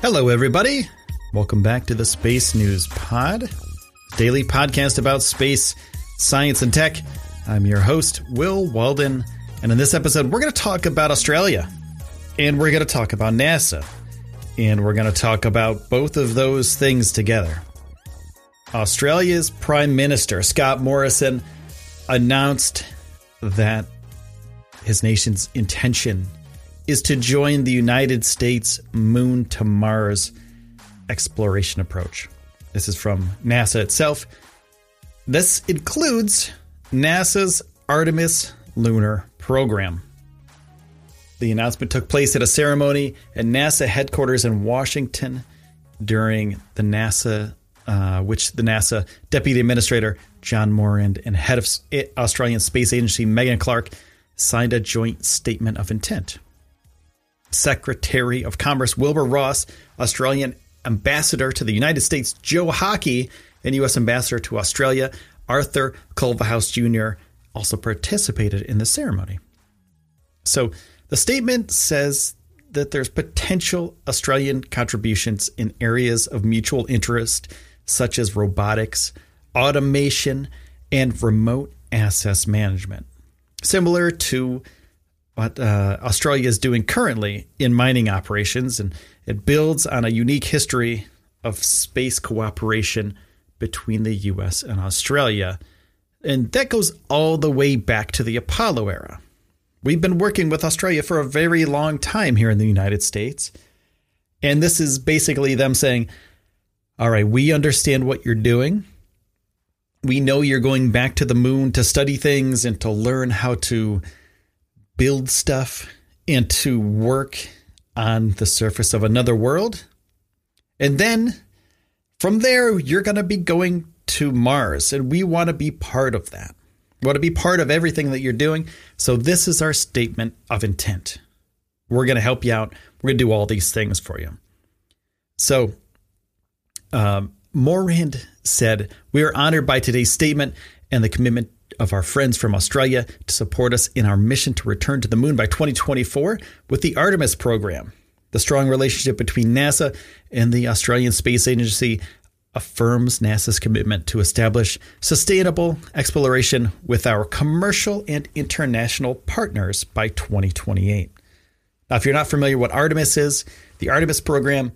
Hello, everybody. Welcome back to the Space News Pod, daily podcast about space, science, and tech. I'm your host, Will Walden, and in this episode, we're going to talk about Australia, and we're going to talk about NASA, and we're going to talk about both of those things together. Australia's Prime Minister, Scott Morrison, announced that his nation's intention is to join the United States Moon to Mars exploration approach. This is from NASA itself. This includes NASA's Artemis lunar program. The announcement took place at a ceremony at NASA headquarters in Washington during the NASA, uh, which the NASA Deputy Administrator John Morhard and head of Australian Space Agency Megan Clark signed a joint statement of intent. Secretary of Commerce Wilbur Ross, Australian Ambassador to the United States Joe Hockey, and U.S. Ambassador to Australia Arthur Culverhouse Jr. also participated in the ceremony. So the statement says that there's potential Australian contributions in areas of mutual interest, such as robotics, automation, and remote access management. Similar to what uh, Australia is doing currently in mining operations, and it builds on a unique history of space cooperation between the US and Australia. And that goes all the way back to the Apollo era. We've been working with Australia for a very long time here in the United States. And this is basically them saying, all right, we understand what you're doing. We know you're going back to the moon to study things and to learn how to build stuff and to work on the surface of another world. And then from there, you're going to be going to Mars, and we want to be part of that. We want to be part of everything that you're doing. So, this is our statement of intent. We're going to help you out. We're going to do all these things for you. So, um, Morhard said, We are honored by today's statement and the commitment of our friends from Australia to support us in our mission to return to the moon by 2024 with the Artemis program. The strong relationship between NASA and the Australian Space Agency affirms NASA's commitment to establish sustainable exploration with our commercial and international partners by 2028. Now, if you're not familiar what Artemis is, the Artemis program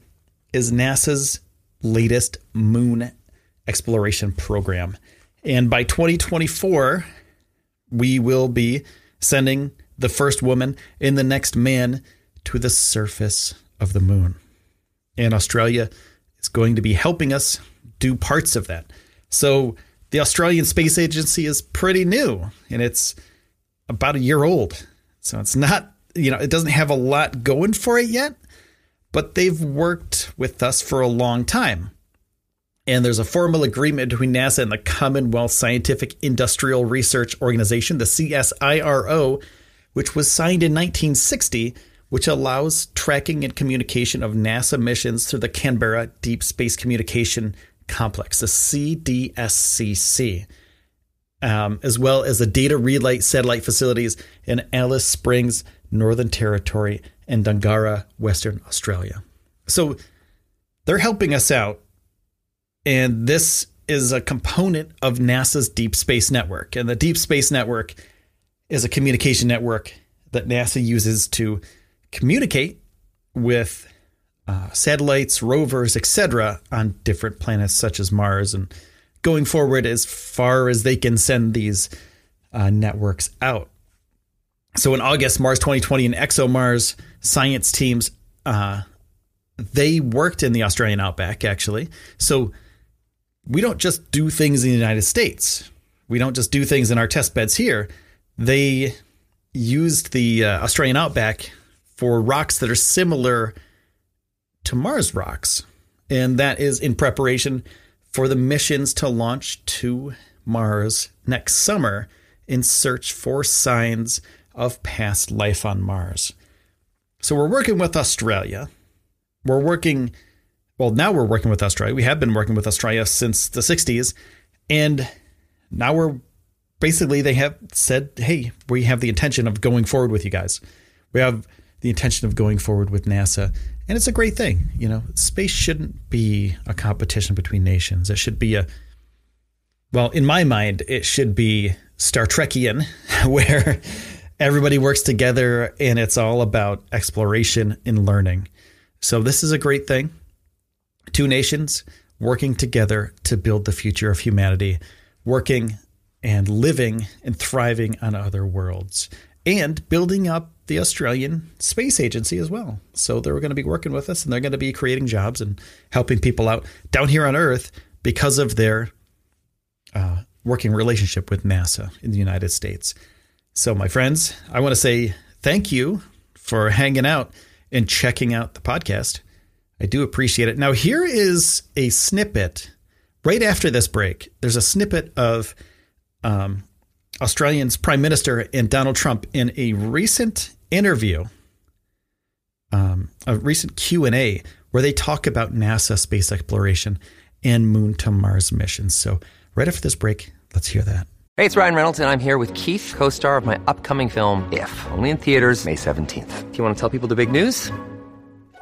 is NASA's latest moon exploration program. And by 2024, we will be sending the first woman and the next man to the surface of the moon. And Australia is going to be helping us do parts of that. So the Australian Space Agency is pretty new and it's about a year old. So it's not, you know, it doesn't have a lot going for it yet, but they've worked with us for a long time. And there's a formal agreement between NASA and the Commonwealth Scientific Industrial Research Organization, the CSIRO, which was signed in 1960, which allows tracking and communication of NASA missions through the Canberra Deep Space Communication Complex, the CDSCC, um, as well as the data relay satellite facilities in Alice Springs, Northern Territory, and Dongara, Western Australia. So they're helping us out and this is a component of NASA's Deep Space Network. And the Deep Space Network is a communication network that NASA uses to communicate with uh, satellites, rovers, etc., on different planets such as Mars, and going forward as far as they can send these uh, networks out. So in August, Mars 2020 and ExoMars science teams uh, they worked in the Australian outback actually. So we don't just do things in the United States. We don't just do things in our test beds here. They used the uh, Australian outback for rocks that are similar to Mars rocks. And that is in preparation for the missions to launch to Mars next summer in search for signs of past life on Mars. So we're working with Australia. We're working, well, now we're working with Australia. We have been working with Australia since the 60s. And now we're basically, they have said, hey, we have the intention of going forward with you guys. We have the intention of going forward with NASA. And it's a great thing. You know, space shouldn't be a competition between nations. It should be a, well, in my mind, it should be Star Trekian, where everybody works together and it's all about exploration and learning. So, this is a great thing. Two nations working together to build the future of humanity, working and living and thriving on other worlds, and building up the Australian Space Agency as well. So, they're going to be working with us and they're going to be creating jobs and helping people out down here on Earth because of their uh, working relationship with NASA in the United States. So, my friends, I want to say thank you for hanging out and checking out the podcast. I do appreciate it. Now, here is a snippet right after this break. There's a snippet of um, Australian's Prime Minister and Donald Trump in a recent interview, um, a recent Q and A, where they talk about NASA space exploration and Moon to Mars missions. So, right after this break, let's hear that. Hey, it's Ryan Reynolds, and I'm here with Keith, co star of my upcoming film, If, only in theaters, May 17th. Do you want to tell people the big news?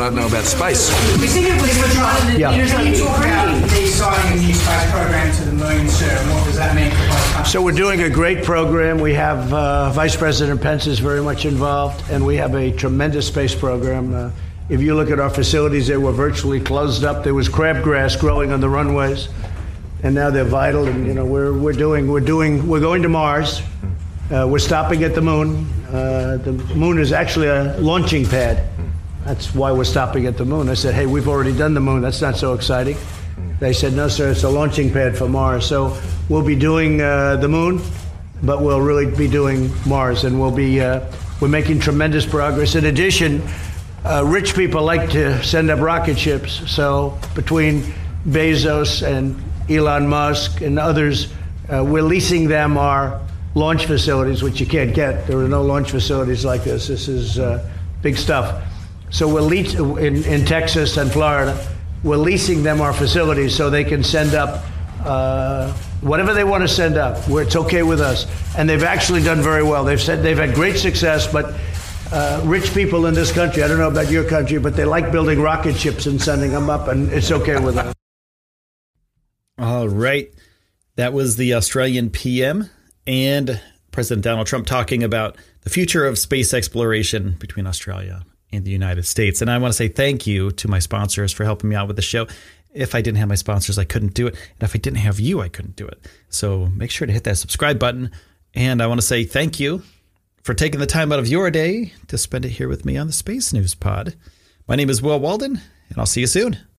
I don't know about space. We think if we were trying, Yeah. you you talk about the signing a new space program to the moon, sir, and what does that mean for? So we're doing a great program. We have uh, Vice President Pence is very much involved, and we have a tremendous space program. Uh, if you look at our facilities, they were virtually closed up. There was crabgrass growing on the runways, and now they're vital. And you know, we're we're doing we're doing we're going to Mars. Uh, we're stopping at the moon. Uh, the moon is actually a launching pad. That's why we're stopping at the moon. I said, hey, we've already done the moon. That's not so exciting. They said, no, sir, it's a launching pad for Mars. So we'll be doing uh, the moon, but we'll really be doing Mars, and we'll be uh, we're making tremendous progress. In addition, uh, rich people like to send up rocket ships. So between Bezos and Elon Musk and others, uh, we're leasing them our launch facilities, which you can't get. There are no launch facilities like this. This is uh, big stuff. So we're in, in Texas and Florida. We're leasing them our facilities so they can send up uh, whatever they want to send up. Where it's okay with us, and they've actually done very well. They've said they've had great success, but. Uh, rich people in this country, I don't know about your country, but they like building rocket ships and sending them up, and it's okay with us. All right. That was the Australian PM and President Donald Trump talking about the future of space exploration between Australia and the United States. And I want to say thank you to my sponsors for helping me out with the show. If I didn't have my sponsors, I couldn't do it. And if I didn't have you, I couldn't do it. So make sure to hit that subscribe button. And I want to say thank you for taking the time out of your day to spend it here with me on the Space News Pod. My name is Will Walden, and I'll see you soon.